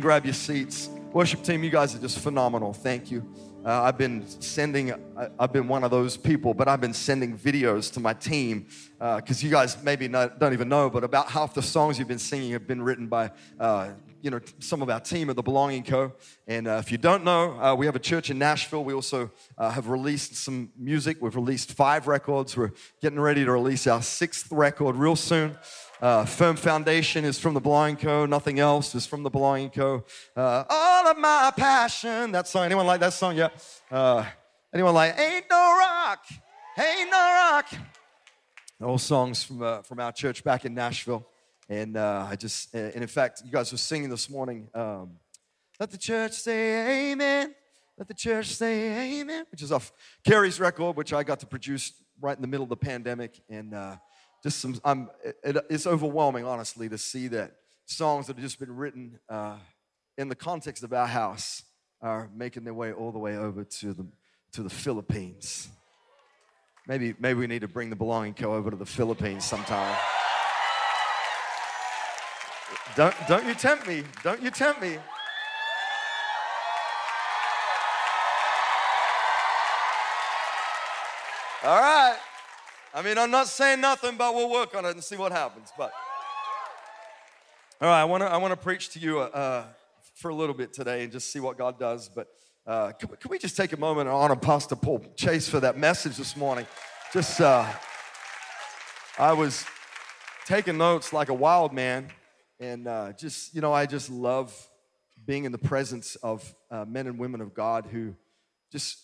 grab your seats. Worship team, you guys are just phenomenal. Thank you. Uh, I've been sending, I, have been one of those people, but I've been sending videos to my team because uh, you guys maybe not, don't even know, but about half the songs you've been singing have been written by, uh, you know, some of our team at the Belonging Co. And uh, if you don't know, uh, we have a church in Nashville. We also uh, have released some music. We've released five records. We're getting ready to release our sixth record real soon. Uh, firm foundation is from the Belonging Co. Nothing else is from the Belonging Co. Uh, all of my passion. That song. Anyone like that song? Yeah. Uh, anyone like Ain't No Rock? Ain't No Rock. All songs from uh, from our church back in Nashville. And uh, I just, and in fact, you guys were singing this morning. Um, Let the church say Amen. Let the church say Amen, which is off Kari's record, which I got to produce right in the middle of the pandemic. And uh, just some, I'm, it, it's overwhelming, honestly, to see that songs that have just been written uh, in the context of our house are making their way all the way over to the, to the Philippines. Maybe, maybe we need to bring the Belonging Co. over to the Philippines sometime. Don't, don't you tempt me. Don't you tempt me. All right. I mean, I'm not saying nothing, but we'll work on it and see what happens. But all right, I want to I want to preach to you uh, for a little bit today and just see what God does. But uh, can, can, we just take a moment and honor Pastor Paul Chase for that message this morning? Just uh, I was taking notes like a wild man, and uh, just you know, I just love being in the presence of uh, men and women of God who just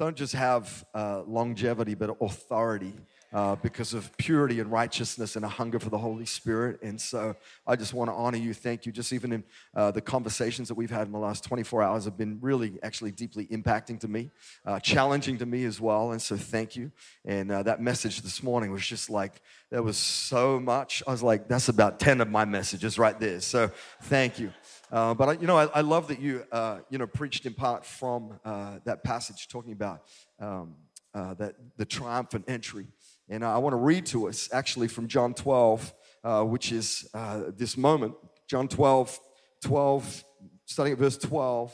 don't just have uh, longevity, but authority. Uh, because of purity and righteousness and a hunger for the Holy Spirit. And so I just want to honor you. Thank you. Just even in uh, the conversations that we've had in the last 24 hours have been really, actually deeply impacting to me, uh, challenging to me as well. And so thank you. And uh, that message this morning was just like, there was so much. I was like, that's about 10 of my messages right there. So thank you. Uh, but I, you know, I, I, love that you, uh, you know, preached in part from uh, that passage talking about um, uh, that the triumphant entry. And I want to read to us actually from John 12, uh, which is uh, this moment. John 12, 12, starting at verse 12.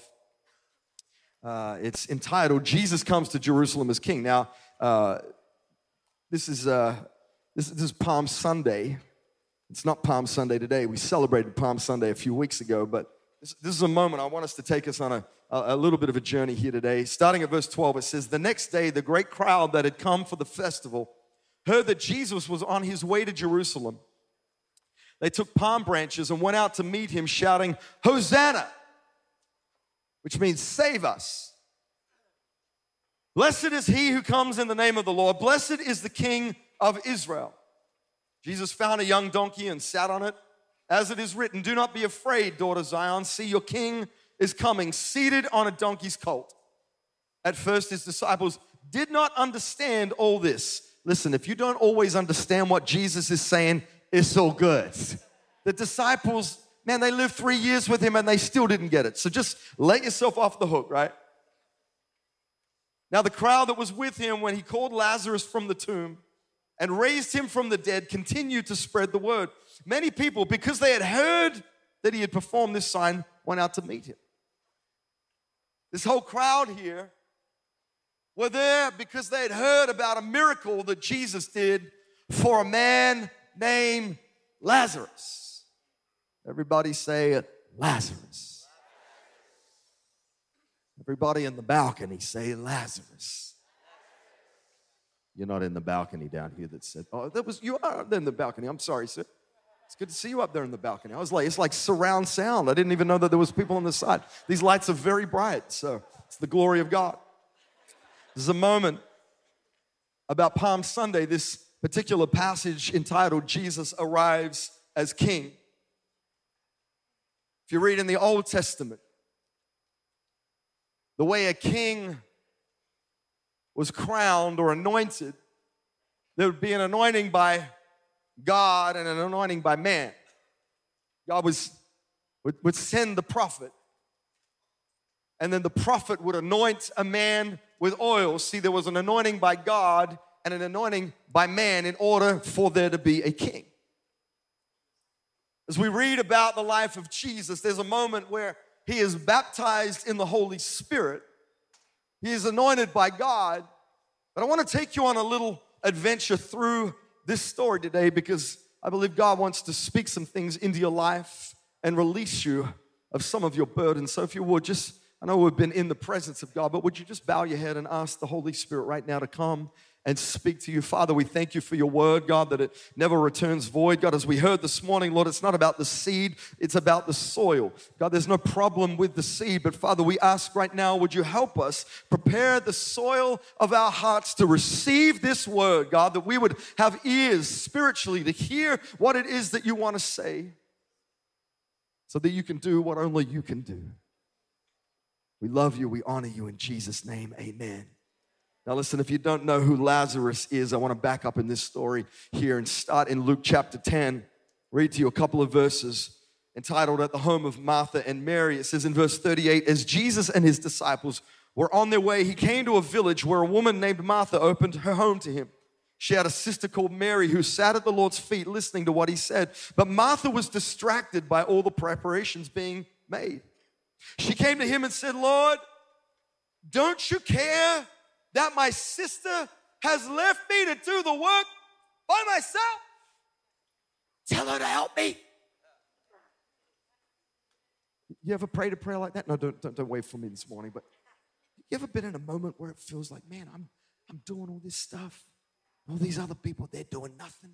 it's entitled "Jesus Comes to Jerusalem as King." Now, this is this, this is Palm Sunday, it's not Palm Sunday today. We celebrated Palm Sunday a few weeks ago, but this, this is a moment I want us to take us on a, a, a little bit of a journey here today. Starting at verse 12, it says, The next day, the great crowd that had come for the festival heard that Jesus was on his way to Jerusalem. They took palm branches and went out to meet him, shouting, Hosanna, which means save us. Blessed is he who comes in the name of the Lord. Blessed is the King of Israel. Jesus found a young donkey and sat on it. As it is written, Do not be afraid, daughter Zion. See, your king is coming, seated on a donkey's colt. At first, his disciples did not understand all this. Listen, if you don't always understand what Jesus is saying, it's all good. The disciples, man, they lived three years with him and they still didn't get it. So just let yourself off the hook, right? Now, the crowd that was with him when he called Lazarus from the tomb and raised him from the dead, continued to spread the word. Many people, because they had heard that he had performed this sign, went out to meet him. This whole crowd here were there because they had heard about a miracle that Jesus did for a man named Lazarus. Everybody say it, Lazarus. Everybody in the balcony say Lazarus. You're not in the balcony down here that said, Oh, that was you are in the balcony. I'm sorry, sir. It's good to see you up there in the balcony. I was like, it's like surround sound. I didn't even know that there was people on the side. These lights are very bright, so it's the glory of God. This is a moment about Palm Sunday, this particular passage entitled Jesus Arrives as King. If you read in the Old Testament, the way a king was crowned or anointed, there would be an anointing by God and an anointing by man. God was, would, would send the prophet, and then the prophet would anoint a man with oil. See, there was an anointing by God and an anointing by man in order for there to be a king. As we read about the life of Jesus, there's a moment where he is baptized in the Holy Spirit. He is anointed by God. But I want to take you on a little adventure through this story today because I believe God wants to speak some things into your life and release you of some of your burdens. So if you would just, I know we've been in the presence of God, but would you just bow your head and ask the Holy Spirit right now to come and speak to you. Father, we thank you for your word, God, that it never returns void. God, as we heard this morning, Lord, it's not about the seed, it's about the soil. God, there's no problem with the seed, but Father, we ask right now, would you help us prepare the soil of our hearts to receive this word, God, that we would have ears spiritually to hear what it is that you want to say so that you can do what only you can do. We love you, we honor you in Jesus' name, amen. Now, listen, if you don't know who Lazarus is, I want to back up in this story here and start in Luke chapter 10. Read to you a couple of verses entitled At the Home of Martha and Mary. It says in verse 38 As Jesus and his disciples were on their way, he came to a village where a woman named Martha opened her home to him. She had a sister called Mary who sat at the Lord's feet listening to what he said. But Martha was distracted by all the preparations being made. She came to him and said, Lord, don't you care that my sister has left me to do the work by myself. Tell her to help me. You ever prayed a prayer like that? No, don't, don't, don't wait for me this morning, but you ever been in a moment where it feels like, man, I'm, I'm doing all this stuff. All these other people, they're doing nothing.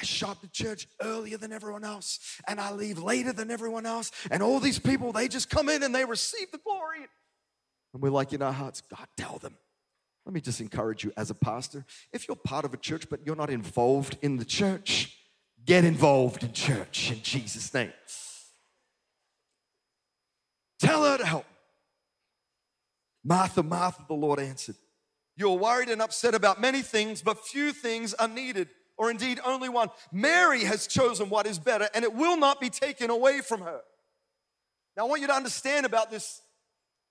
I show up to church earlier than everyone else, and I leave later than everyone else. And all these people, they just come in and they receive the glory. And we're like in our hearts, God, tell them. Let me just encourage you as a pastor if you're part of a church but you're not involved in the church, get involved in church in Jesus' name. Tell her to help. Martha, Martha, the Lord answered, You're worried and upset about many things, but few things are needed, or indeed only one. Mary has chosen what is better, and it will not be taken away from her. Now, I want you to understand about this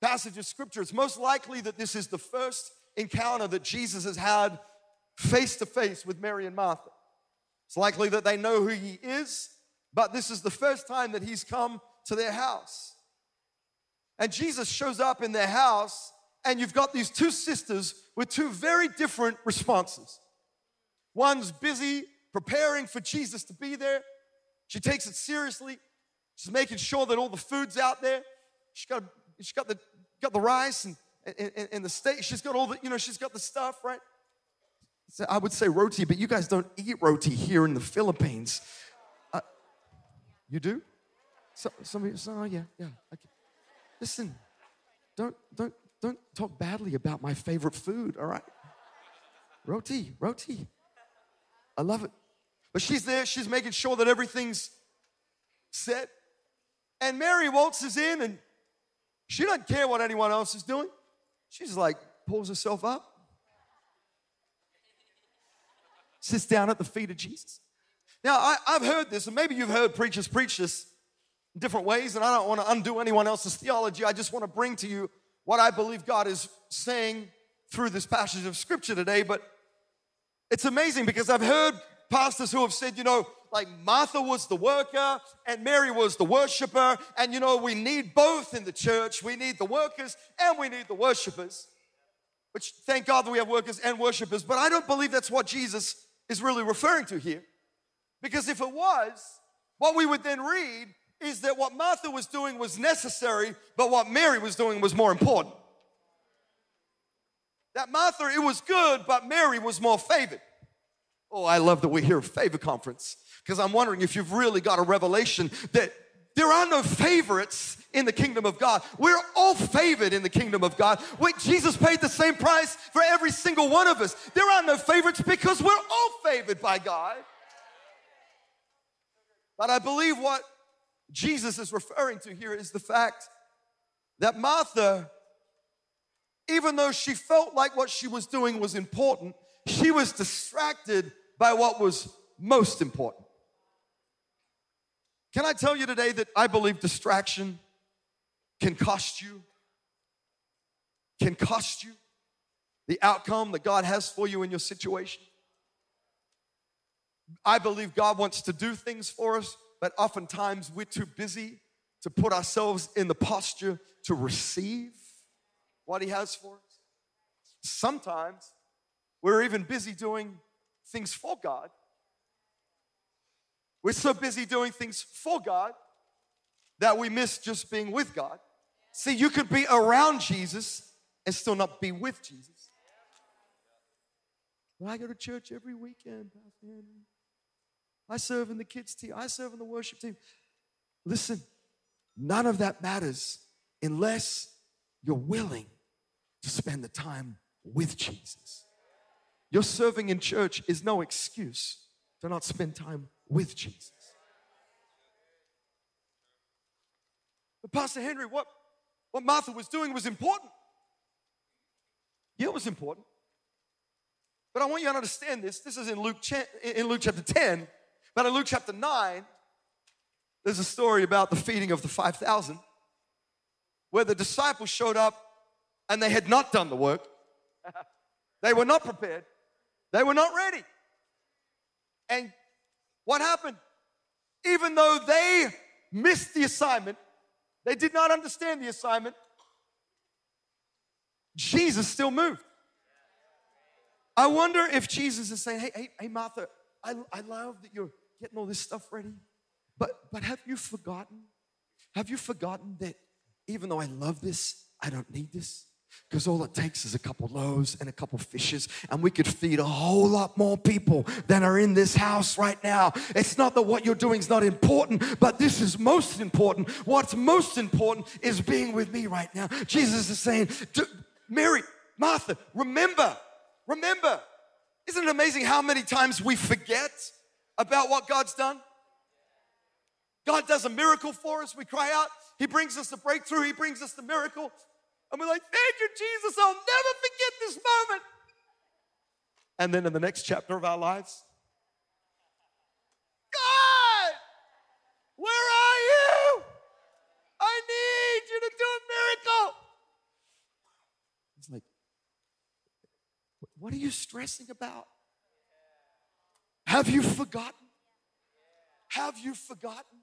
passage of scripture. It's most likely that this is the first encounter that Jesus has had face to face with Mary and Martha. It's likely that they know who he is, but this is the first time that he's come to their house. And Jesus shows up in their house, and you've got these two sisters with two very different responses. One's busy preparing for Jesus to be there. She takes it seriously. She's making sure that all the food's out there. She's got, she's got, the, got the rice and in, in, the state. She's got all the, you know, she's got the stuff, right? So I would say roti, but you guys don't eat roti here in the Philippines. Uh, you do? So, some of you oh yeah, yeah. Okay. Listen, don't, don't, don't talk badly about my favorite food, all right? Roti, roti. I love it. But she's there, she's making sure that everything's set. And Mary waltzes in and she doesn't care what anyone else is doing. She's like, pulls herself up, sits down at the feet of Jesus. Now, I, have heard this, and maybe you've heard preachers preach this in different ways, and I don't want to undo anyone else's theology. I just want to bring to you what I believe God is saying through this passage of scripture today. But it's amazing because I've heard pastors who have said, you know, like Martha was the worker and Mary was the worshiper. And you know, we need both in the church. We need the workers and we need the worshipers. Which thank God that we have workers and worshipers. But I don't believe that's what Jesus is really referring to here. Because if it was, what we would then read is that what Martha was doing was necessary, but what Mary was doing was more important. That Martha, it was good, but Mary was more favored. Oh, I love that we're here at Favor Conference because I'm wondering if you've really got a revelation that there are no favorites in the kingdom of God. We're all favored in the kingdom of God. Wait, Jesus paid the same price for every single one of us. There are no favorites because we're all favored by God. But I believe what Jesus is referring to here is the fact that Martha, even though she felt like what she was doing was important, she was distracted by what was most important. Can I tell you today that I believe distraction can cost you? Can cost you the outcome that God has for you in your situation? I believe God wants to do things for us, but oftentimes we're too busy to put ourselves in the posture to receive what He has for us. Sometimes we're even busy doing things for God. We're so busy doing things for God that we miss just being with God. See, you could be around Jesus and still not be with Jesus. Well, I go to church every weekend, I serve in the kids' team. I serve in the worship team. Listen, none of that matters unless you're willing to spend the time with Jesus. Your serving in church is no excuse to not spend time with Jesus. But Pastor Henry, what, what Martha was doing was important. Yeah, it was important. But I want you to understand this. This is in Luke, in Luke chapter 10. But in Luke chapter 9, there's a story about the feeding of the 5,000 where the disciples showed up and they had not done the work. they were not prepared. They were not ready. And what happened? Even though they missed the assignment, they did not understand the assignment, Jesus still moved. I wonder if Jesus is saying, hey, hey, hey, Martha, I, I love that you're getting all this stuff ready, but, but have you forgotten? Have you forgotten that even though I love this, I don't need this? Because all it takes is a couple loaves and a couple fishes, and we could feed a whole lot more people than are in this house right now. It's not that what you're doing is not important, but this is most important. What's most important is being with me right now. Jesus is saying, Mary, Martha, remember, remember. Isn't it amazing how many times we forget about what God's done? God does a miracle for us. We cry out. He brings us the breakthrough. He brings us the miracle. And we're like, thank you, Jesus. I'll never forget this moment. And then in the next chapter of our lives, God, where are you? I need you to do a miracle. It's like, what are you stressing about? Have you forgotten? Have you forgotten?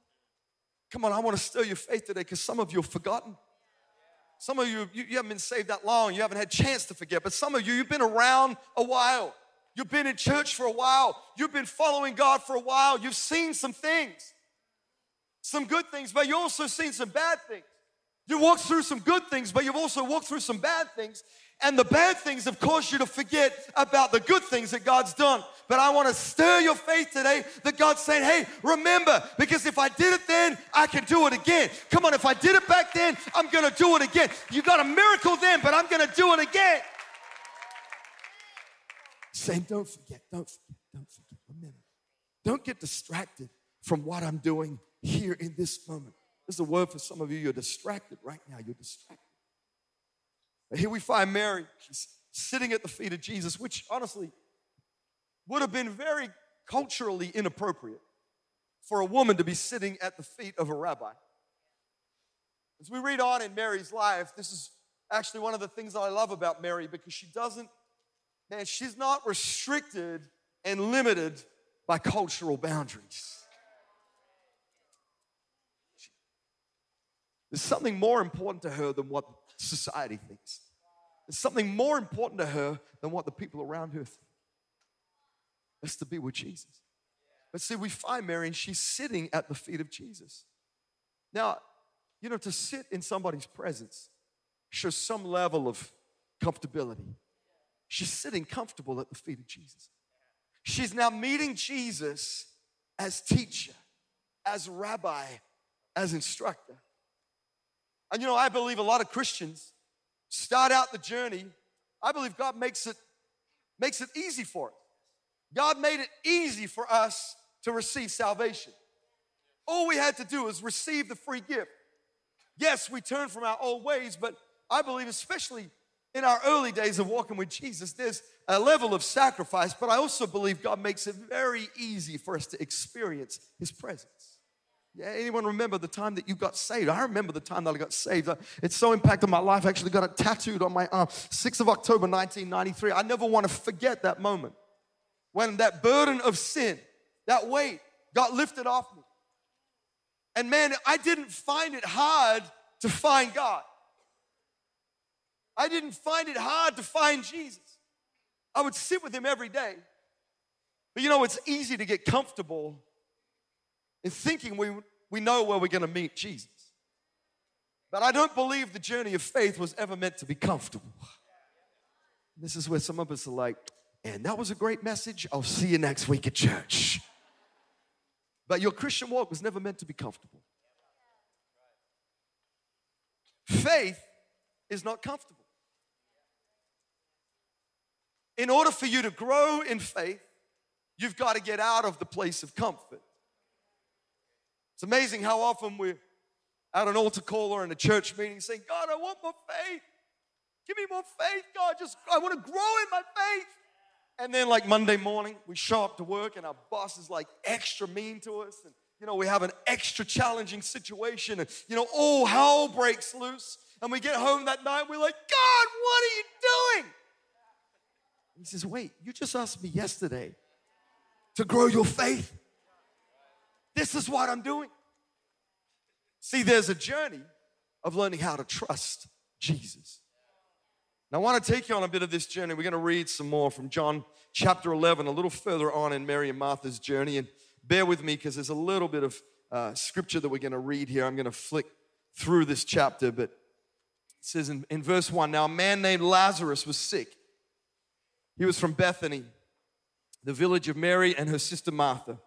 Come on, I want to stir your faith today because some of you have forgotten. Some of you, you, you haven't been saved that long. You haven't had chance to forget. But some of you, you've been around a while. You've been in church for a while. You've been following God for a while. You've seen some things, some good things, but you've also seen some bad things. You walked through some good things, but you've also walked through some bad things. And the bad things have caused you to forget about the good things that God's done. But I want to stir your faith today that God's saying, hey, remember, because if I did it then, I can do it again. Come on, if I did it back then, I'm going to do it again. You got a miracle then, but I'm going to do it again. Saying, don't forget, don't forget, don't forget. Remember, don't get distracted from what I'm doing here in this moment. This is a word for some of you. You're distracted right now. You're distracted. Here we find Mary. She's sitting at the feet of Jesus, which honestly would have been very culturally inappropriate for a woman to be sitting at the feet of a rabbi. As we read on in Mary's life, this is actually one of the things I love about Mary because she doesn't, man, she's not restricted and limited by cultural boundaries. There's something more important to her than what society thinks. There's something more important to her than what the people around her think. That's to be with Jesus. But see, we find Mary and she's sitting at the feet of Jesus. Now, you know, to sit in somebody's presence shows some level of comfortability. She's sitting comfortable at the feet of Jesus. She's now meeting Jesus as teacher, as rabbi, as instructor. And you know, I believe a lot of Christians start out the journey. I believe God makes it makes it easy for us. God made it easy for us to receive salvation. All we had to do was receive the free gift. Yes, we turn from our old ways, but I believe, especially in our early days of walking with Jesus, there's a level of sacrifice, but I also believe God makes it very easy for us to experience His presence. Yeah, anyone remember the time that you got saved? I remember the time that I got saved. It's so impacted my life. I actually got it tattooed on my arm. 6th of October 1993. I never want to forget that moment when that burden of sin, that weight got lifted off me. And man, I didn't find it hard to find God. I didn't find it hard to find Jesus. I would sit with him every day. But you know, it's easy to get comfortable in thinking we, we know where we're gonna meet Jesus. But I don't believe the journey of faith was ever meant to be comfortable. This is where some of us are like, and that was a great message. I'll see you next week at church. But your Christian walk was never meant to be comfortable. Faith is not comfortable. In order for you to grow in faith, you've got to get out of the place of comfort. It's amazing how often we're at an altar call or in a church meeting saying, God, I want more faith. Give me more faith, God. Just I want to grow in my faith. And then, like Monday morning, we show up to work and our boss is like extra mean to us. And, you know, we have an extra challenging situation. And, you know, all hell breaks loose. And we get home that night and we're like, God, what are you doing? And he says, Wait, you just asked me yesterday to grow your faith. This is what I'm doing. See, there's a journey of learning how to trust Jesus. Now, I want to take you on a bit of this journey. We're going to read some more from John chapter 11, a little further on in Mary and Martha's journey. And bear with me because there's a little bit of uh, scripture that we're going to read here. I'm going to flick through this chapter, but it says in, in verse 1 Now, a man named Lazarus was sick. He was from Bethany, the village of Mary and her sister Martha.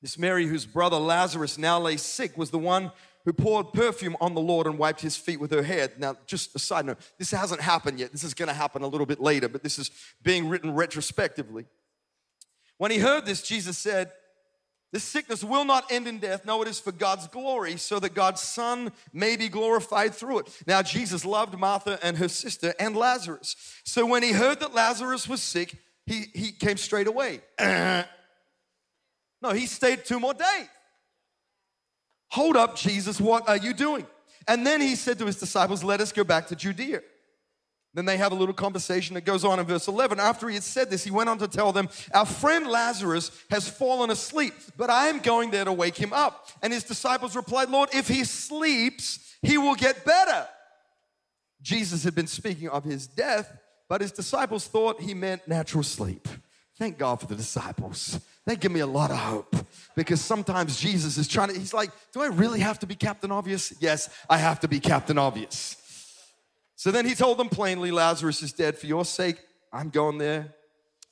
This Mary, whose brother Lazarus now lay sick, was the one who poured perfume on the Lord and wiped his feet with her hair. Now, just a side note, this hasn't happened yet. This is going to happen a little bit later, but this is being written retrospectively. When he heard this, Jesus said, This sickness will not end in death. No, it is for God's glory, so that God's Son may be glorified through it. Now, Jesus loved Martha and her sister and Lazarus. So when he heard that Lazarus was sick, he, he came straight away. no, he stayed two more days. Hold up, Jesus, what are you doing? And then he said to his disciples, Let us go back to Judea. Then they have a little conversation that goes on in verse 11. After he had said this, he went on to tell them, Our friend Lazarus has fallen asleep, but I am going there to wake him up. And his disciples replied, Lord, if he sleeps, he will get better. Jesus had been speaking of his death, but his disciples thought he meant natural sleep. Thank God for the disciples. They give me a lot of hope because sometimes Jesus is trying to, he's like, Do I really have to be Captain Obvious? Yes, I have to be Captain Obvious. So then he told them plainly, Lazarus is dead. For your sake, I'm going there.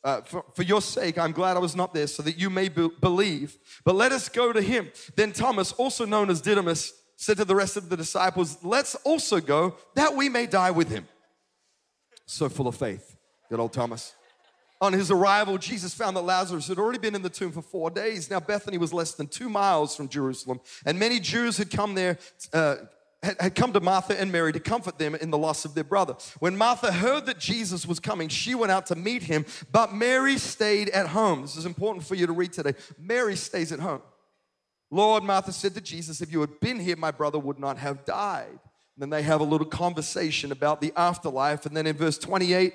Uh, for, for, your sake, I'm glad I was not there so that you may be- believe. But let us go to him. Then Thomas, also known as Didymus, said to the rest of the disciples, Let's also go that we may die with him. So full of faith. Good old Thomas. On his arrival, Jesus found that Lazarus had already been in the tomb for four days. Now, Bethany was less than two miles from Jerusalem, and many Jews had come there. Uh, had come to Martha and Mary to comfort them in the loss of their brother. When Martha heard that Jesus was coming, she went out to meet him, but Mary stayed at home. This is important for you to read today. Mary stays at home. Lord, Martha said to Jesus, If you had been here, my brother would not have died. And then they have a little conversation about the afterlife. And then in verse 28,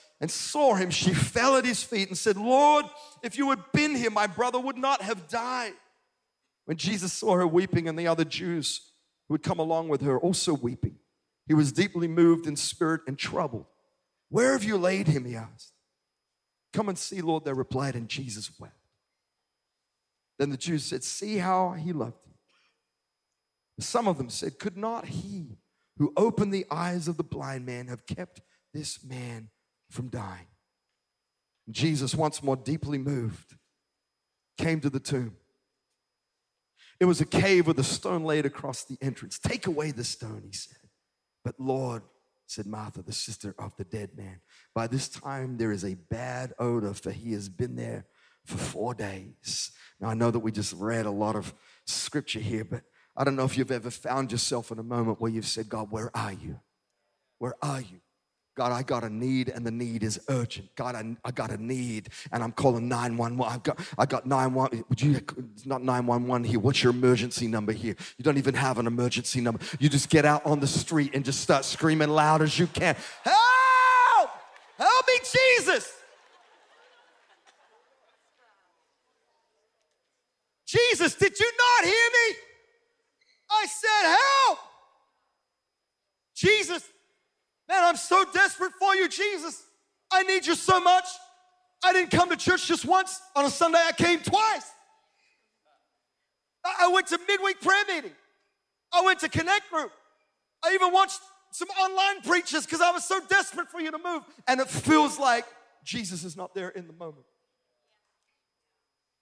and saw him, she fell at his feet and said, Lord, if you had been here, my brother would not have died. When Jesus saw her weeping and the other Jews who had come along with her also weeping, he was deeply moved in spirit and troubled. Where have you laid him? He asked. Come and see, Lord, they replied, and Jesus wept. Then the Jews said, See how he loved him. Some of them said, Could not he who opened the eyes of the blind man have kept this man from dying. Jesus, once more deeply moved, came to the tomb. It was a cave with a stone laid across the entrance. Take away the stone, he said. But Lord, said Martha, the sister of the dead man, by this time there is a bad odor, for he has been there for four days. Now I know that we just read a lot of scripture here, but I don't know if you've ever found yourself in a moment where you've said, God, where are you? Where are you? God, I got a need and the need is urgent. God, I, I got a need and I'm calling 911. I've got, I got 911. Would you, it's not 911 here. What's your emergency number here? You don't even have an emergency number. You just get out on the street and just start screaming loud as you can. Help! Help me, Jesus! Jesus, did you not hear me? I said, help! Jesus, Man, I'm so desperate for you, Jesus. I need you so much. I didn't come to church just once. On a Sunday, I came twice. I went to midweek prayer meeting. I went to Connect Group. I even watched some online preachers because I was so desperate for you to move. And it feels like Jesus is not there in the moment.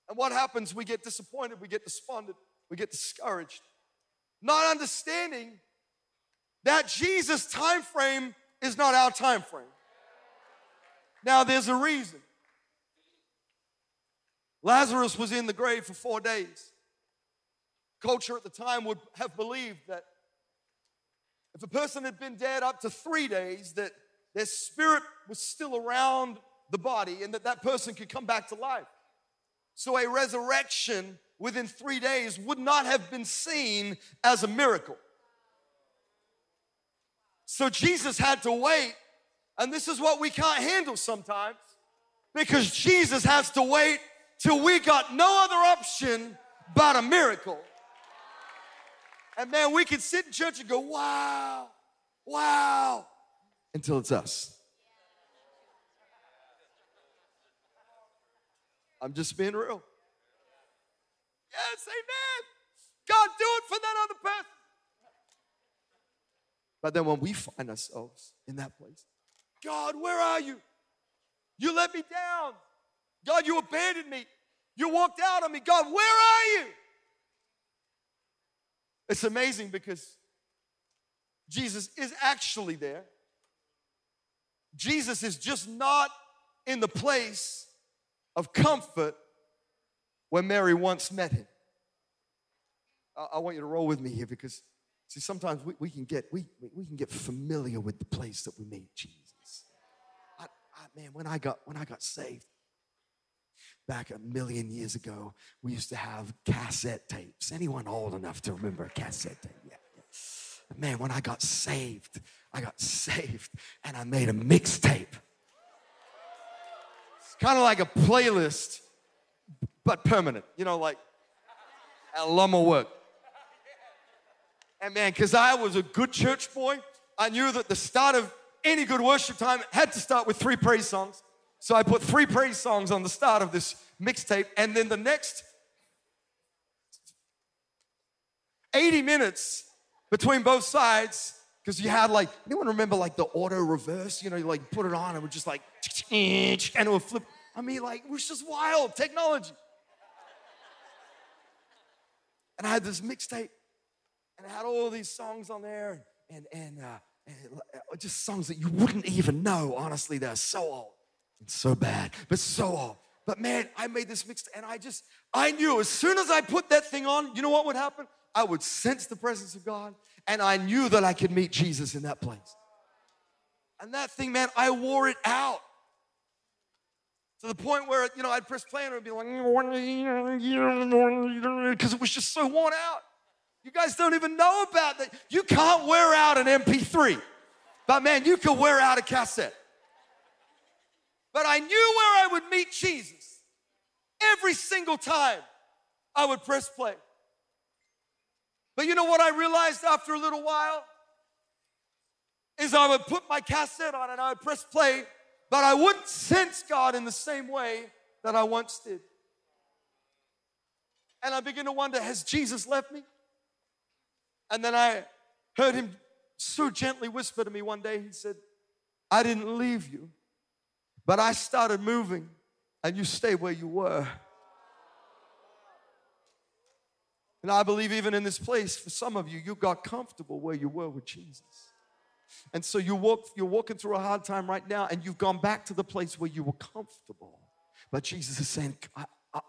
And what happens? We get disappointed, we get despondent, we get discouraged, not understanding that Jesus' time frame is not our time frame. Now, there's a reason. Lazarus was in the grave for four days. Culture at the time would have believed that if a person had been dead up to three days, that their spirit was still around the body and that that person could come back to life. So a resurrection within three days would not have been seen as a miracle. So Jesus had to wait. And this is what we can't handle sometimes because Jesus has to wait till we got no other option but a miracle. And man, we can sit in church and go, wow, wow, until it's us. I'm just being real. Yes, amen. God, do it for that other person. But then when we find ourselves in that place, God, where are you? You let me down. God, you abandoned me. You walked out on me. God, where are you? It's amazing because Jesus is actually there. Jesus is just not in the place of comfort where Mary once met him. I, I want you to roll with me here because See, sometimes we, we, can get we, we can get familiar with the place that we meet Jesus. I, I, man, when I got when I got saved back a million years ago, we used to have cassette tapes. Anyone old enough to remember a cassette tape? Yeah. yeah. Man, when I got saved, I got saved and I made a mixtape. It's kind of like a playlist, but permanent. You know, like a lot more work. And man, because I was a good church boy, I knew that the start of any good worship time had to start with three praise songs. So I put three praise songs on the start of this mixtape, and then the next 80 minutes between both sides, because you had like, anyone remember like the auto reverse? You know, you like put it on and it would just like, and it would flip. I mean, like, it was just wild technology. And I had this mixtape and it had all these songs on there and, and, uh, and uh, just songs that you wouldn't even know. Honestly, they're so old and so bad, but so old. But man, I made this mix and I just, I knew as soon as I put that thing on, you know what would happen? I would sense the presence of God and I knew that I could meet Jesus in that place. And that thing, man, I wore it out. To the point where, you know, I'd press play and it would be like, because it was just so worn out. You guys don't even know about that. You can't wear out an MP3, but man, you can wear out a cassette. But I knew where I would meet Jesus every single time I would press play. But you know what I realized after a little while? Is I would put my cassette on and I would press play, but I wouldn't sense God in the same way that I once did. And I begin to wonder has Jesus left me? And then I heard him so gently whisper to me one day, he said, I didn't leave you, but I started moving and you stay where you were. And I believe even in this place, for some of you, you got comfortable where you were with Jesus. And so you walk, you're walking through a hard time right now, and you've gone back to the place where you were comfortable. But Jesus is saying, I, I,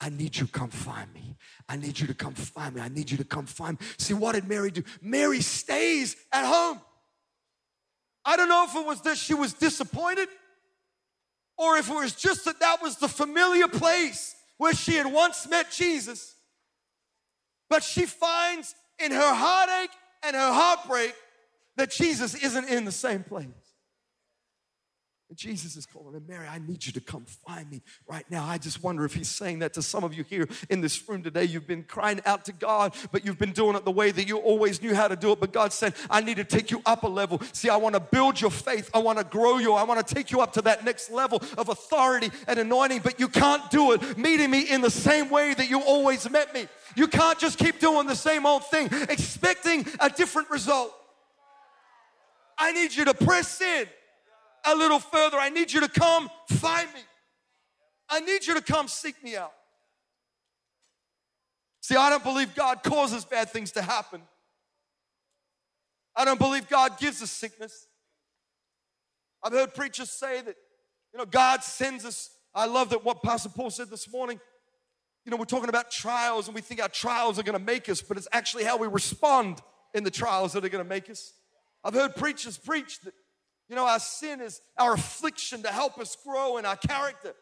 I need you to come find me. I need you to come find me. I need you to come find me. See, what did Mary do? Mary stays at home. I don't know if it was that she was disappointed or if it was just that that was the familiar place where she had once met Jesus. But she finds in her heartache and her heartbreak that Jesus isn't in the same place. And Jesus is calling her, Mary, I need you to come find me right now. I just wonder if he's saying that to some of you here in this room today. You've been crying out to God, but you've been doing it the way that you always knew how to do it. But God said, I need to take you up a level. See, I want to build your faith. I want to grow you. I want to take you up to that next level of authority and anointing, but you can't do it meeting me in the same way that you always met me. You can't just keep doing the same old thing, expecting a different result. I need you to press in a little further. I need you to come find me. I need you to come seek me out. See, I don't believe God causes bad things to happen. I don't believe God gives us sickness. I've heard preachers say that, you know, God sends us. I love that what Pastor Paul said this morning. You know, we're talking about trials and we think our trials are going to make us, but it's actually how we respond in the trials that are going to make us. I've heard preachers preach that you know, our sin is our affliction to help us grow in our character.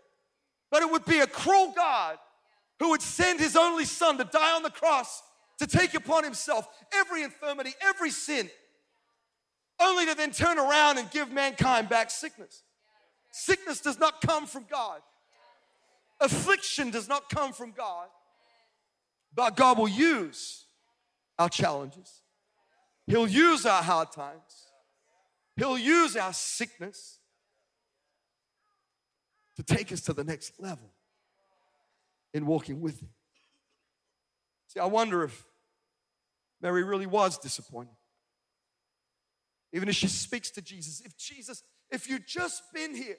But it would be a cruel God who would send his only son to die on the cross to take upon himself every infirmity, every sin, only to then turn around and give mankind back sickness. Sickness does not come from God, affliction does not come from God, but God will use our challenges, He'll use our hard times He'll use our sickness to take us to the next level in walking with Him. See, I wonder if Mary really was disappointed. Even as she speaks to Jesus, if Jesus, if you'd just been here,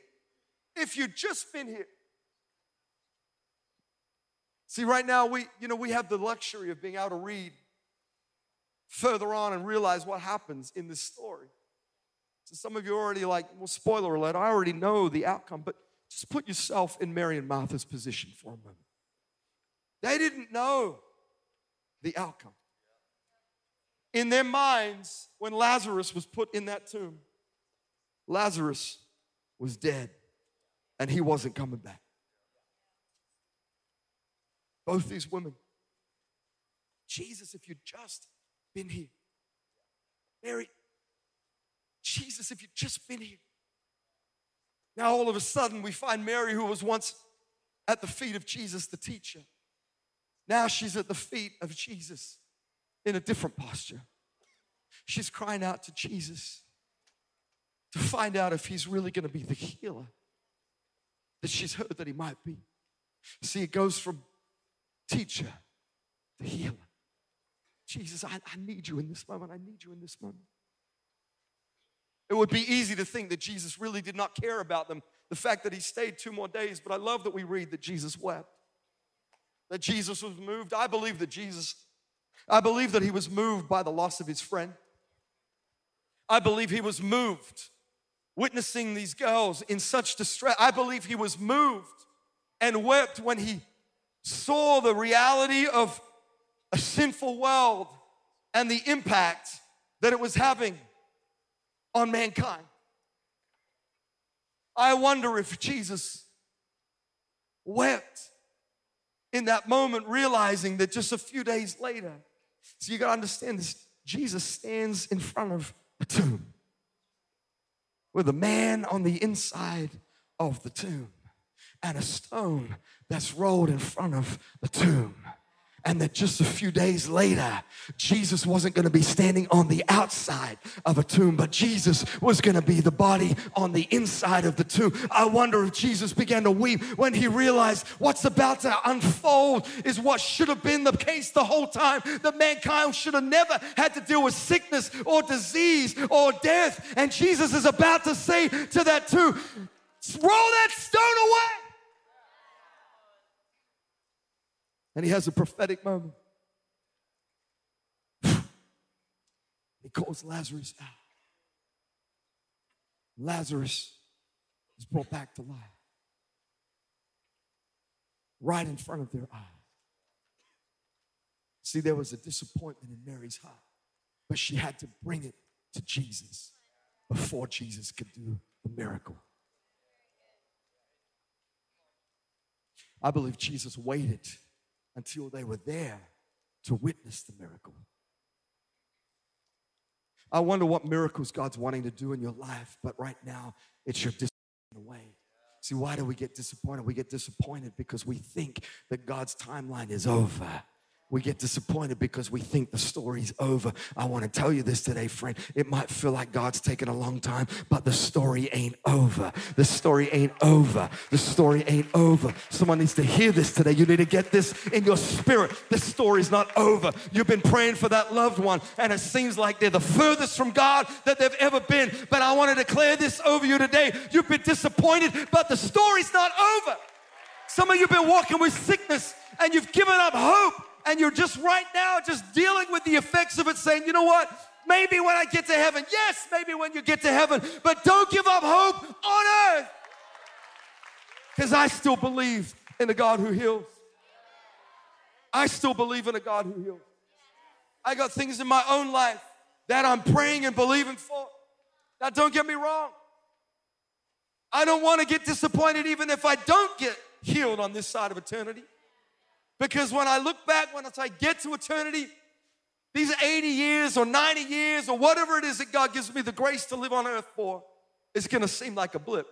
if you'd just been here. See, right now we, you know, we have the luxury of being able to read further on and realize what happens in this story. So some of you are already like, well, spoiler alert, I already know the outcome, but just put yourself in Mary and Martha's position for a moment. They didn't know the outcome. In their minds, when Lazarus was put in that tomb, Lazarus was dead and he wasn't coming back. Both these women, Jesus, if you'd just been here. Mary, Jesus, if you'd just been here. Now, all of a sudden, we find Mary, who was once at the feet of Jesus, the teacher. Now she's at the feet of Jesus in a different posture. She's crying out to Jesus to find out if he's really going to be the healer that she's heard that he might be. See, it goes from teacher to healer. Jesus, I, I need you in this moment. I need you in this moment. It would be easy to think that Jesus really did not care about them, the fact that he stayed two more days, but I love that we read that Jesus wept, that Jesus was moved. I believe that Jesus, I believe that he was moved by the loss of his friend. I believe he was moved witnessing these girls in such distress. I believe he was moved and wept when he saw the reality of a sinful world and the impact that it was having on mankind. I wonder if Jesus wept in that moment, realizing that just a few days later, so you gotta understand this Jesus stands in front of a tomb with a man on the inside of the tomb and a stone that's rolled in front of the tomb and that just a few days later, Jesus wasn't going to be standing on the outside of a tomb, but Jesus was going to be the body on the inside of the tomb. I wonder if Jesus began to weep when he realized what's about to unfold is what should have been the case the whole time. That mankind should have never had to deal with sickness or disease or death. And Jesus is about to say to that tomb, roll that stone away. And he has a prophetic moment. he calls Lazarus out. Lazarus is brought back to life. right in front of their eyes. See, there was a disappointment in Mary's heart, but she had to bring it to Jesus before Jesus could do the miracle. I believe Jesus waited until they were there to witness the miracle. I wonder what miracles God's wanting to do in your life, but right now it's your disappointment away. See, why do we get disappointed? We get disappointed because we think that God's timeline is over we get disappointed because we think the story's over. I want to tell you this today, friend. It might feel like God's taken a long time, but the story ain't over. The story ain't over. The story ain't over. Someone needs to hear this today. You need to get this in your spirit. This story's not over. You've been praying for that loved one, and it seems like they're the furthest from God that they've ever been. But I want to declare this over you today. You've been disappointed, but the story's not over. Some of you have been walking with sickness and you've given up hope and you're just right now just dealing with the effects of it, saying, you know what? Maybe when I get to heaven. Yes, maybe when you get to heaven, but don't give up hope on earth. Because I still believe in a God who heals. I still believe in a God who heals. I got things in my own life that I'm praying and believing for. Now, don't get me wrong. I don't want to get disappointed even if I don't get healed on this side of eternity. Because when I look back, when I get to eternity, these 80 years or 90 years or whatever it is that God gives me the grace to live on earth for, it's gonna seem like a blip.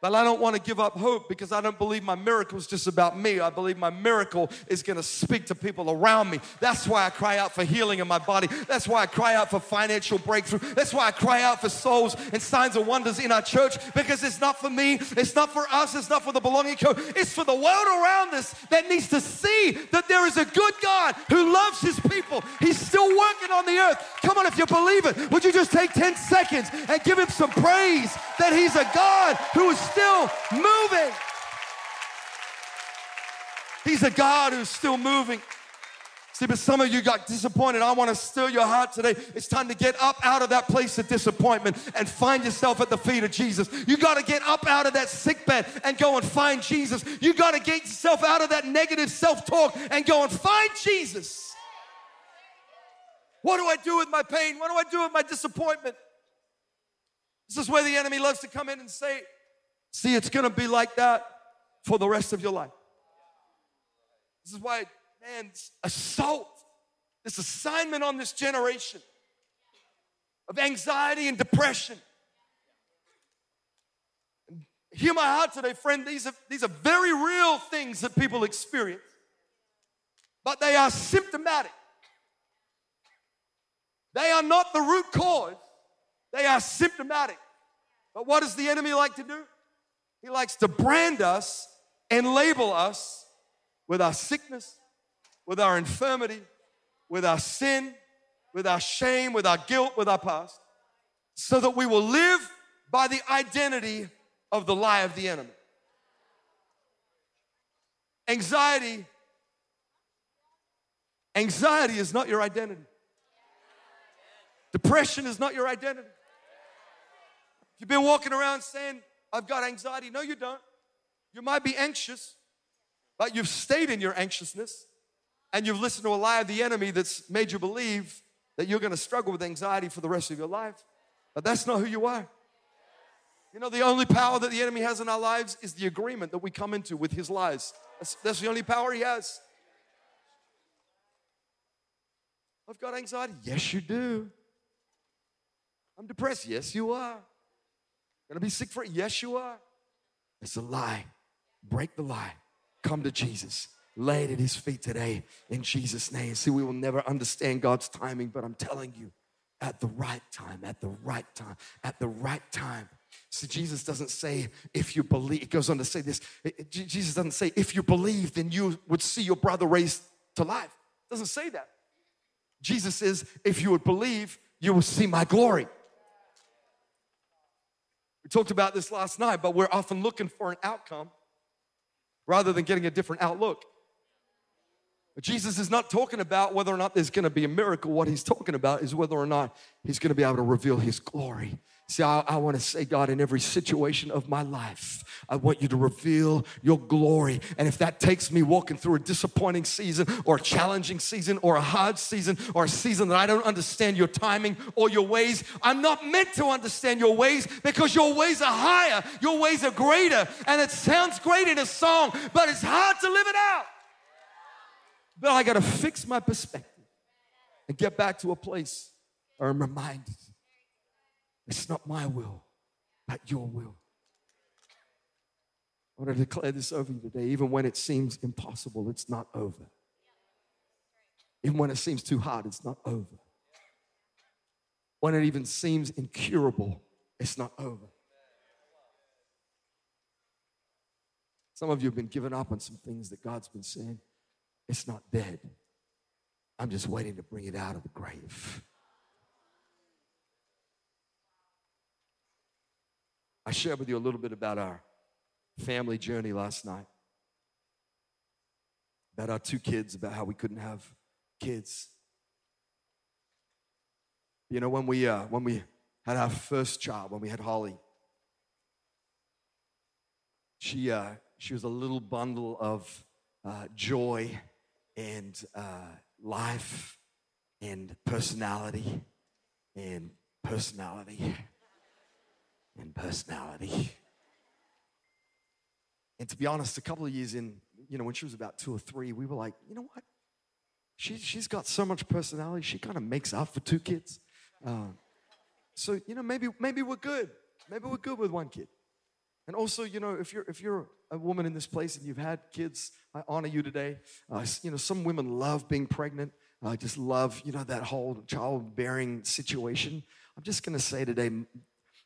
But I don't want to give up hope because I don't believe my miracle is just about me. I believe my miracle is going to speak to people around me. That's why I cry out for healing in my body. That's why I cry out for financial breakthrough. That's why I cry out for souls and signs and wonders in our church because it's not for me, it's not for us, it's not for the belonging code. It's for the world around us that needs to see that there is a good God who loves his people. He's still working on the earth. Come on, if you believe it, would you just take 10 seconds and give him some praise that he's a God who is still moving. He's a God who's still moving. See, but some of you got disappointed. I want to stir your heart today. It's time to get up out of that place of disappointment and find yourself at the feet of Jesus. You got to get up out of that sick bed and go and find Jesus. You got to get yourself out of that negative self talk and go and find Jesus. What do I do with my pain? What do I do with my disappointment? This is where the enemy loves to come in and say, See, it's gonna be like that for the rest of your life. This is why, man, assault, this assignment on this generation of anxiety and depression. And hear my heart today, friend. These are, these are very real things that people experience, but they are symptomatic. They are not the root cause, they are symptomatic. But what does the enemy like to do? He likes to brand us and label us with our sickness, with our infirmity, with our sin, with our shame, with our guilt, with our past, so that we will live by the identity of the lie of the enemy. Anxiety, anxiety is not your identity. Depression is not your identity. You've been walking around saying, I've got anxiety. No, you don't. You might be anxious, but you've stayed in your anxiousness and you've listened to a lie of the enemy that's made you believe that you're going to struggle with anxiety for the rest of your life. But that's not who you are. You know, the only power that the enemy has in our lives is the agreement that we come into with his lies. That's, that's the only power he has. I've got anxiety. Yes, you do. I'm depressed. Yes, you are. Gonna be sick for it? Yes, you are. It's a lie. Break the lie. Come to Jesus. Lay it at his feet today in Jesus' name. See, we will never understand God's timing, but I'm telling you, at the right time, at the right time, at the right time. See, Jesus doesn't say if you believe, it goes on to say this. Jesus doesn't say if you believe, then you would see your brother raised to life. It doesn't say that. Jesus says, if you would believe, you will see my glory. We talked about this last night, but we're often looking for an outcome rather than getting a different outlook. But Jesus is not talking about whether or not there's gonna be a miracle. What he's talking about is whether or not he's gonna be able to reveal his glory See, I, I want to say, God, in every situation of my life, I want you to reveal your glory. And if that takes me walking through a disappointing season or a challenging season or a hard season or a season that I don't understand your timing or your ways, I'm not meant to understand your ways because your ways are higher, your ways are greater. And it sounds great in a song, but it's hard to live it out. But I got to fix my perspective and get back to a place where I'm reminded it's not my will, but your will. I want to declare this over you today. Even when it seems impossible, it's not over. Even when it seems too hard, it's not over. When it even seems incurable, it's not over. Some of you have been giving up on some things that God's been saying. It's not dead. I'm just waiting to bring it out of the grave. I shared with you a little bit about our family journey last night, about our two kids, about how we couldn't have kids. You know, when we uh, when we had our first child, when we had Holly, she uh, she was a little bundle of uh, joy and uh, life and personality and personality and personality. And to be honest, a couple of years in, you know, when she was about two or three, we were like, you know what? She, she's got so much personality, she kind of makes up for two kids. Uh, so, you know, maybe, maybe we're good. Maybe we're good with one kid. And also, you know, if you're, if you're a woman in this place and you've had kids, I honor you today. Uh, you know, some women love being pregnant. I uh, just love, you know, that whole childbearing situation. I'm just going to say today,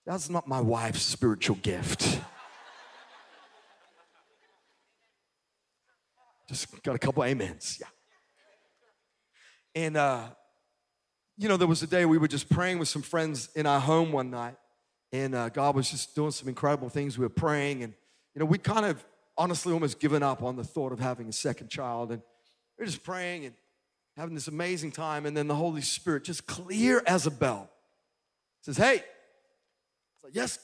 that's not my wife's spiritual gift. Just got a couple amens. Yeah. And, uh, you know, there was a day we were just praying with some friends in our home one night, and uh, God was just doing some incredible things. We were praying, and, you know, we kind of honestly almost given up on the thought of having a second child. And we are just praying and having this amazing time, and then the Holy Spirit, just clear as a bell, says, Hey, like, yes,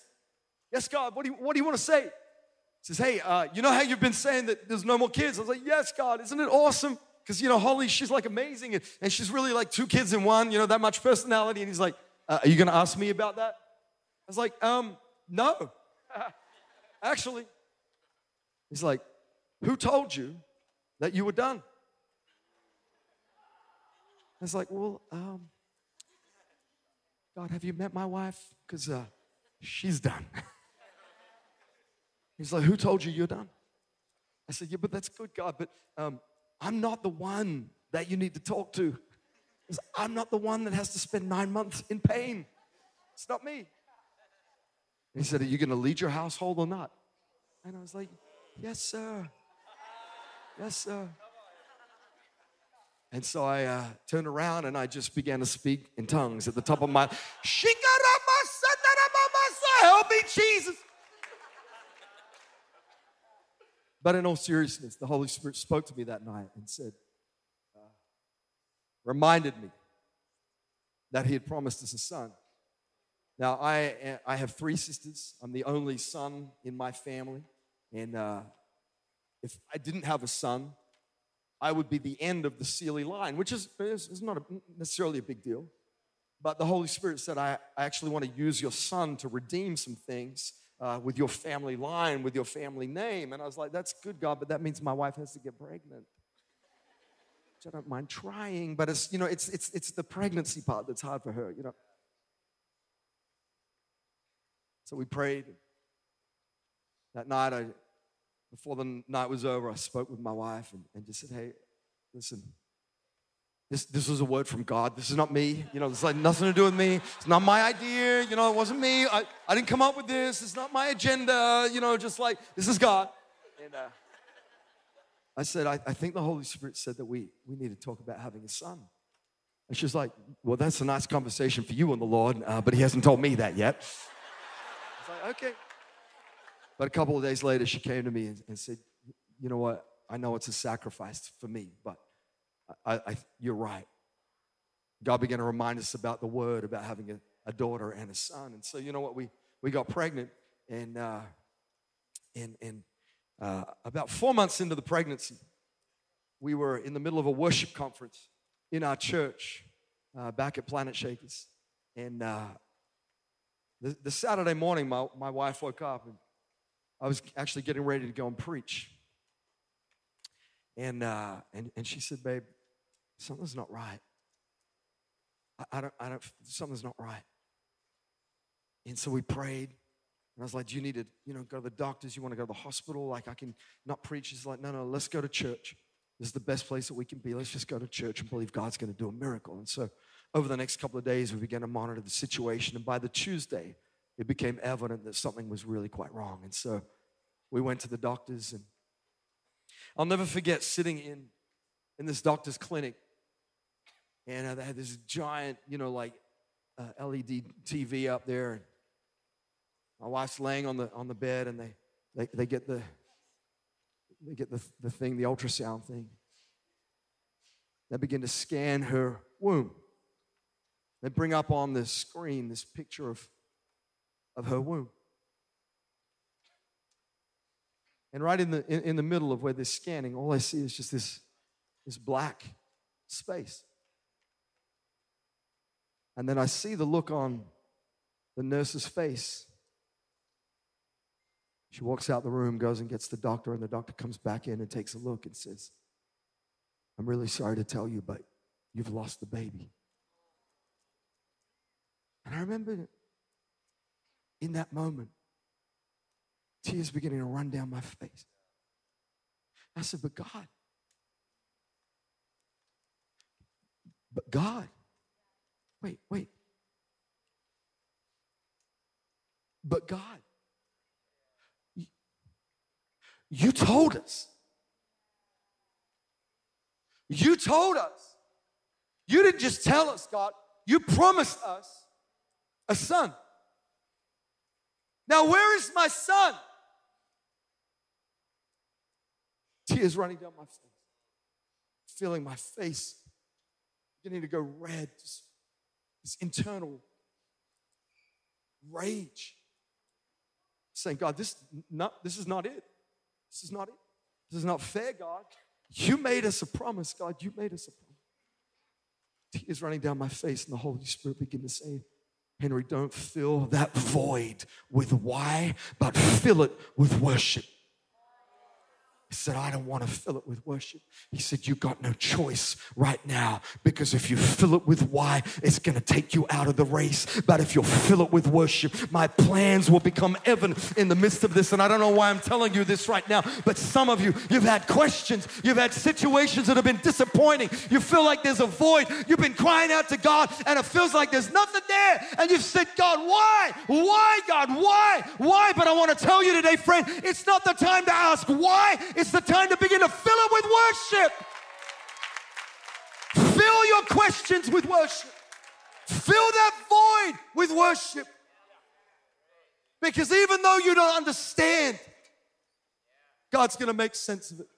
yes, God, what do you, what do you want to say? He says, hey, uh, you know how you've been saying that there's no more kids? I was like, yes, God, isn't it awesome? Because, you know, Holly, she's like amazing and, and, she's really like two kids in one, you know, that much personality. And he's like, uh, are you going to ask me about that? I was like, um, no, actually. He's like, who told you that you were done? I was like, well, um, God, have you met my wife? Because uh, She's done. He's like, Who told you you're done? I said, Yeah, but that's good, God, but um, I'm not the one that you need to talk to. I'm not the one that has to spend nine months in pain. It's not me. And he said, Are you going to lead your household or not? And I was like, Yes, sir. Yes, sir. And so I uh, turned around and I just began to speak in tongues at the top of my. Me, Jesus. But in all seriousness, the Holy Spirit spoke to me that night and said, uh, reminded me that He had promised us a son. Now, I, I have three sisters. I'm the only son in my family. And uh, if I didn't have a son, I would be the end of the Seeley line, which is, is, is not a, necessarily a big deal. But the Holy Spirit said, I, I actually want to use your son to redeem some things uh, with your family line, with your family name. And I was like, that's good, God, but that means my wife has to get pregnant. Which I don't mind trying, but it's, you know, it's, it's, it's the pregnancy part that's hard for her, you know. So we prayed. That night, I, before the night was over, I spoke with my wife and, and just said, hey, listen, this, this was a word from God. This is not me. You know, it's like nothing to do with me. It's not my idea. You know, it wasn't me. I, I didn't come up with this. It's not my agenda. You know, just like, this is God. And uh, I said, I, I think the Holy Spirit said that we, we need to talk about having a son. And she's like, well, that's a nice conversation for you and the Lord, uh, but he hasn't told me that yet. I was like, okay. But a couple of days later, she came to me and, and said, you know what? I know it's a sacrifice for me, but I, I, you're right. God began to remind us about the word, about having a, a daughter and a son. And so, you know what? We, we got pregnant, and, uh, and, and uh, about four months into the pregnancy, we were in the middle of a worship conference in our church uh, back at Planetshakers. And uh, the, the Saturday morning, my, my wife woke up and I was actually getting ready to go and preach. And, uh, and, and she said, Babe, something's not right. I, I, don't, I don't, something's not right. And so we prayed. And I was like, you need to, you know, go to the doctors? You want to go to the hospital? Like, I can not preach. She's like, No, no, let's go to church. This is the best place that we can be. Let's just go to church and believe God's going to do a miracle. And so over the next couple of days, we began to monitor the situation. And by the Tuesday, it became evident that something was really quite wrong. And so we went to the doctors. And I'll never forget sitting in, in this doctor's clinic. And uh, they had this giant, you know, like uh, LED TV up there. And my wife's laying on the, on the bed, and they, they, they get the they get the, the thing, the ultrasound thing. They begin to scan her womb. They bring up on the screen this picture of, of her womb. And right in the, in, in the middle of where they're scanning, all I see is just this, this black space. And then I see the look on the nurse's face she walks out the room, goes and gets the doctor, and the doctor comes back in and takes a look and says, I'm really sorry to tell you, but you've lost the baby. And I remember in that moment, tears beginning to run down my face. I said, But God, but God, wait, wait. But God, you told us. You told us. You didn't just tell us, God. You promised us a son. Now, where is my son? Tears running down my face, feeling my face beginning to go red, just this internal rage. Saying, God, this, not, this is not it. This is not it. This is not fair, God. You made us a promise, God. You made us a promise. Tears running down my face, and the Holy Spirit began to say, Henry, don't fill that void with why, but fill it with worship. He said, I don't want to fill it with worship. He said, You got no choice right now because if you fill it with why, it's going to take you out of the race. But if you fill it with worship, my plans will become evident in the midst of this. And I don't know why I'm telling you this right now, but some of you, you've had questions, you've had situations that have been disappointing. You feel like there's a void. You've been crying out to God, and it feels like there's nothing there. And you've said, God, why? Why, God? Why? Why? But I want to tell you today, friend, it's not the time to ask why. It's the time to begin to fill it with worship. Fill your questions with worship. Fill that void with worship. Because even though you don't understand, God's going to make sense of it.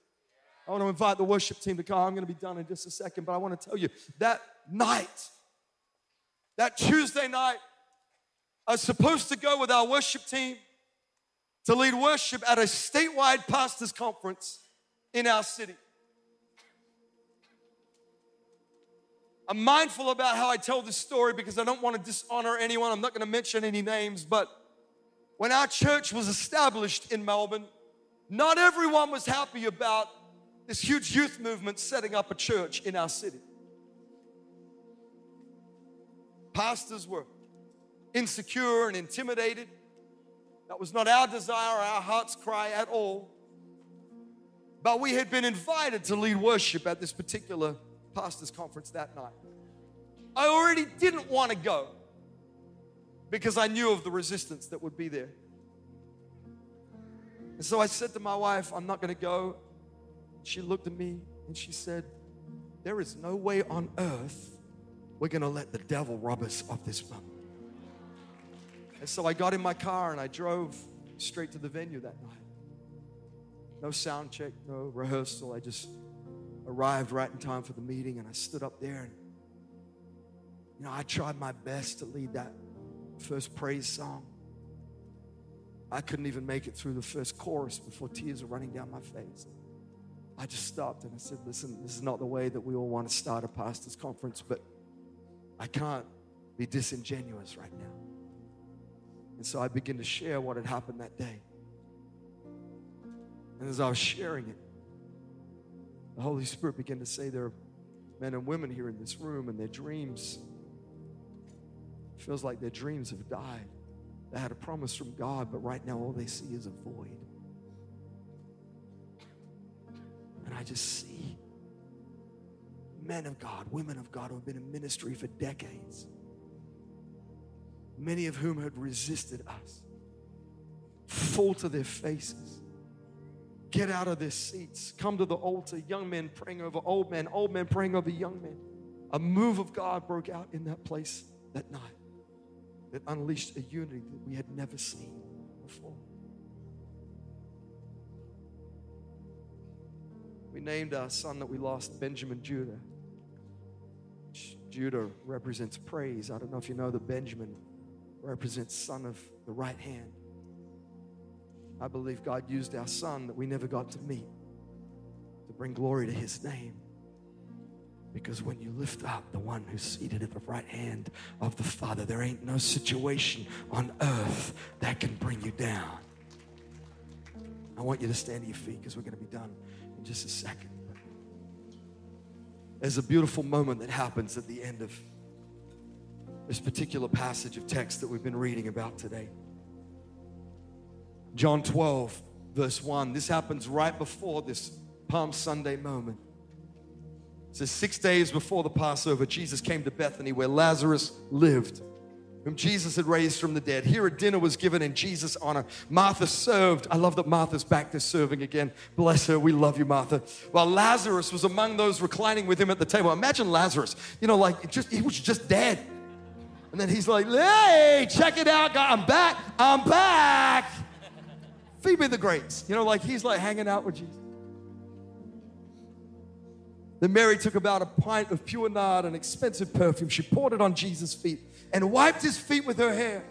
I want to invite the worship team to come. I'm going to be done in just a second, but I want to tell you that night, that Tuesday night, I was supposed to go with our worship team to lead worship at a statewide pastors conference in our city. I'm mindful about how I tell this story because I don't want to dishonor anyone. I'm not going to mention any names, but when our church was established in Melbourne, not everyone was happy about this huge youth movement setting up a church in our city. Pastors were insecure and intimidated. That was not our desire or our heart's cry at all. But we had been invited to lead worship at this particular pastor's conference that night. I already didn't want to go because I knew of the resistance that would be there. And so I said to my wife, I'm not going to go. She looked at me and she said, There is no way on earth we're going to let the devil rob us of this moment. And so I got in my car and I drove straight to the venue that night. No sound check, no rehearsal. I just arrived right in time for the meeting and I stood up there and, you know, I tried my best to lead that first praise song. I couldn't even make it through the first chorus before tears were running down my face. I just stopped and I said, Listen, this is not the way that we all want to start a pastor's conference, but I can't be disingenuous right now. And so I began to share what had happened that day. And as I was sharing it, the Holy Spirit began to say, There are men and women here in this room, and their dreams feels like their dreams have died. They had a promise from God, but right now all they see is a void. And I just see men of God, women of God who have been in ministry for decades, many of whom had resisted us, fall to their faces, get out of their seats, come to the altar, young men praying over old men, old men praying over young men. A move of God broke out in that place that night that unleashed a unity that we had never seen before. We named our son that we lost Benjamin Judah. Judah represents praise. I don't know if you know that Benjamin represents son of the right hand. I believe God used our son that we never got to meet to bring glory to his name. Because when you lift up the one who's seated at the right hand of the Father, there ain't no situation on earth that can bring you down. I want you to stand to your feet because we're going to be done in just a second. There's a beautiful moment that happens at the end of this particular passage of text that we've been reading about today. John 12, verse 1. This happens right before this Palm Sunday moment. It says, Six days before the Passover, Jesus came to Bethany where Lazarus lived whom Jesus had raised from the dead. Here a dinner was given in Jesus' honor. Martha served. I love that Martha's back to serving again. Bless her. We love you, Martha. While Lazarus was among those reclining with him at the table. Imagine Lazarus, you know, like just he was just dead. And then he's like, hey, check it out, God. I'm back. I'm back. Feed me the grapes. You know, like he's like hanging out with Jesus. Then Mary took about a pint of pure nard, an expensive perfume. She poured it on Jesus' feet and wiped his feet with her hair.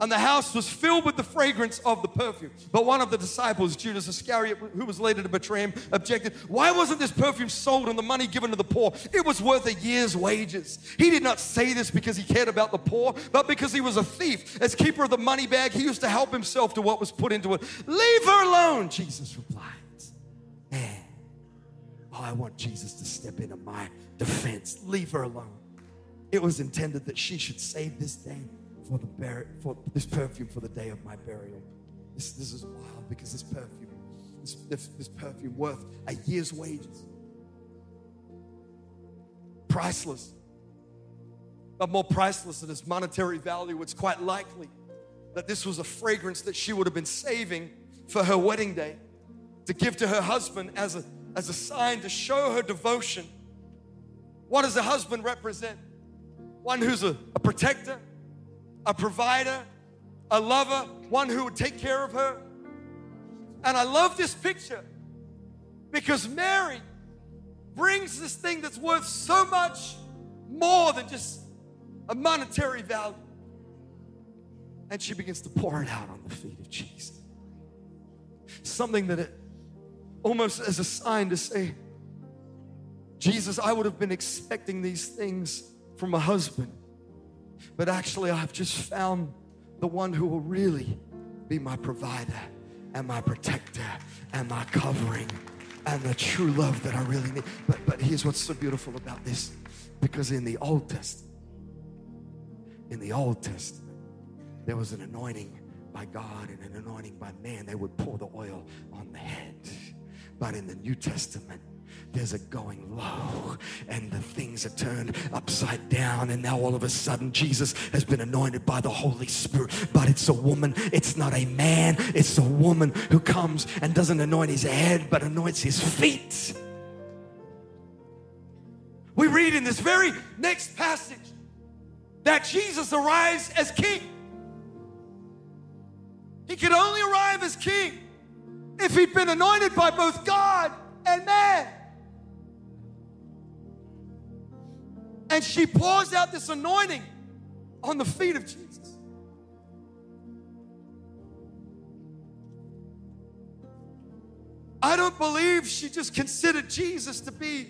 And the house was filled with the fragrance of the perfume. But one of the disciples, Judas Iscariot, who was later to betray him, objected, Why wasn't this perfume sold and the money given to the poor? It was worth a year's wages. He did not say this because he cared about the poor, but because he was a thief. As keeper of the money bag, he used to help himself to what was put into it. Leave her alone, Jesus replied. Man, oh, I want Jesus to step into my defense. Leave her alone. It was intended that she should save this day for the bur- for this perfume for the day of my burial. This, this is wild because this perfume, this, this, this perfume worth a year's wages. Priceless. But more priceless than its monetary value, it's quite likely that this was a fragrance that she would have been saving for her wedding day to give to her husband as a, as a sign to show her devotion. What does a husband represent? one who's a, a protector, a provider, a lover, one who would take care of her. And I love this picture because Mary brings this thing that's worth so much more than just a monetary value. And she begins to pour it out on the feet of Jesus. Something that it almost as a sign to say, Jesus, I would have been expecting these things from a husband, but actually, I've just found the one who will really be my provider and my protector and my covering and the true love that I really need. But, but here's what's so beautiful about this because in the Old Testament, in the Old Testament, there was an anointing by God and an anointing by man. They would pour the oil on the head. But in the New Testament, there's a going low and the things are turned upside down. And now all of a sudden jesus has been anointed by the holy spirit. But it's a woman it's not a man it's a woman who comes and doesn't anoint his head but anoints his feet. We read in this very next passage that jesus arrives as king. He could only arrive as king if he'd been anointed by both god and man And she pours out this anointing on the feet of Jesus. I don't believe she just considered Jesus to be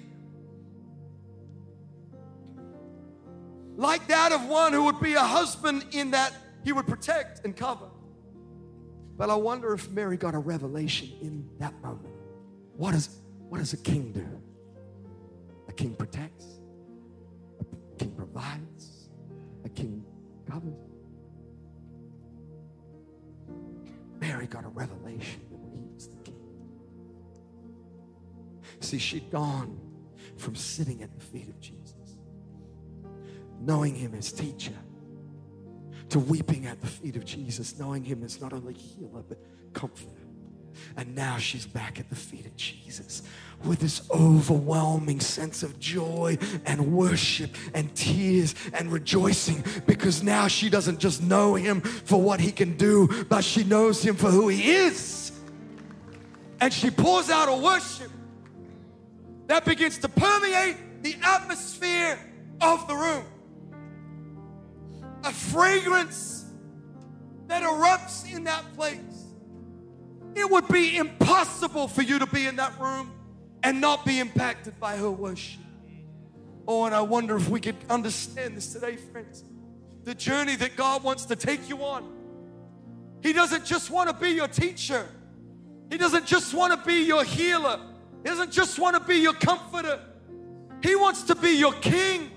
like that of one who would be a husband in that he would protect and cover. But I wonder if Mary got a revelation in that moment. What, is, what does a king do? A king protects, king provides, a king covers. Mary got a revelation that he was the king. See, she'd gone from sitting at the feet of Jesus, knowing him as teacher, to weeping at the feet of Jesus, knowing him as not only healer, but comforter. And now she's back at the feet of Jesus with this overwhelming sense of joy and worship and tears and rejoicing because now she doesn't just know him for what he can do, but she knows him for who he is. And she pours out a worship that begins to permeate the atmosphere of the room. A fragrance that erupts in that place. It would be impossible for you to be in that room and not be impacted by her worship. Oh, and I wonder if we could understand this today, friends. The journey that God wants to take you on. He doesn't just want to be your teacher, He doesn't just want to be your healer, He doesn't just want to be your comforter. He wants to be your king,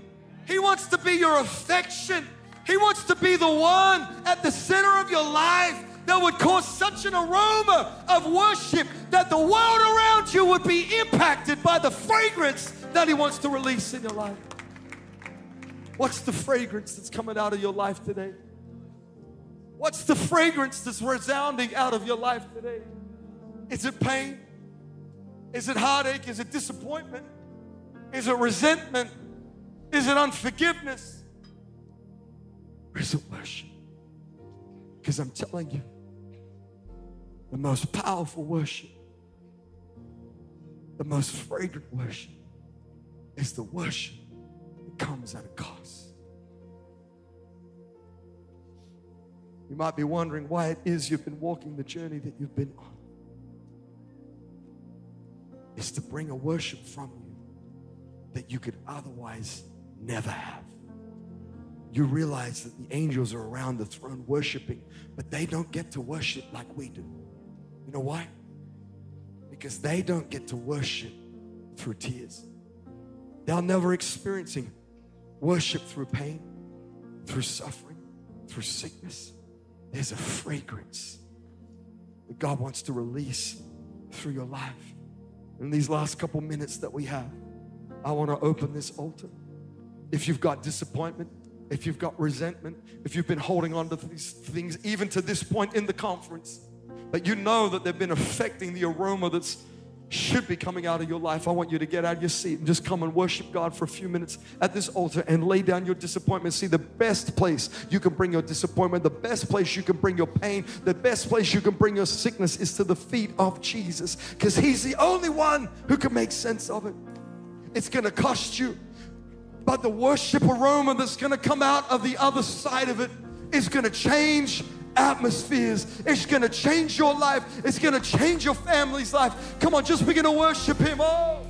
He wants to be your affection, He wants to be the one at the center of your life that would cause such an aroma of worship that the world around you would be impacted by the fragrance that He wants to release in your life. What's the fragrance that's coming out of your life today? What's the fragrance that's resounding out of your life today? Is it pain? Is it heartache? Is it disappointment? Is it resentment? Is it unforgiveness? Or is it worship? Because I'm telling you, the most powerful worship, the most fragrant worship, is the worship that comes at a cost. You might be wondering why it is you've been walking the journey that you've been on. It's to bring a worship from you that you could otherwise never have. You realize that the angels are around the throne worshiping, but they don't get to worship like we do. You know why? Because they don't get to worship through tears. They're never experiencing worship through pain, through suffering, through sickness. There's a fragrance that God wants to release through your life. In these last couple minutes that we have, I want to open this altar. If you've got disappointment, if you've got resentment, if you've been holding on to these things even to this point in the conference, but you know that they've been affecting the aroma that's should be coming out of your life. I want you to get out of your seat and just come and worship God for a few minutes at this altar and lay down your disappointment. See, the best place you can bring your disappointment, the best place you can bring your pain, the best place you can bring your sickness is to the feet of Jesus because He's the only one who can make sense of it. It's going to cost you, but the worship aroma that's going to come out of the other side of it is going to change atmospheres. It's going to change your life. It's going to change your family's life. Come on, just begin to worship Him. Oh.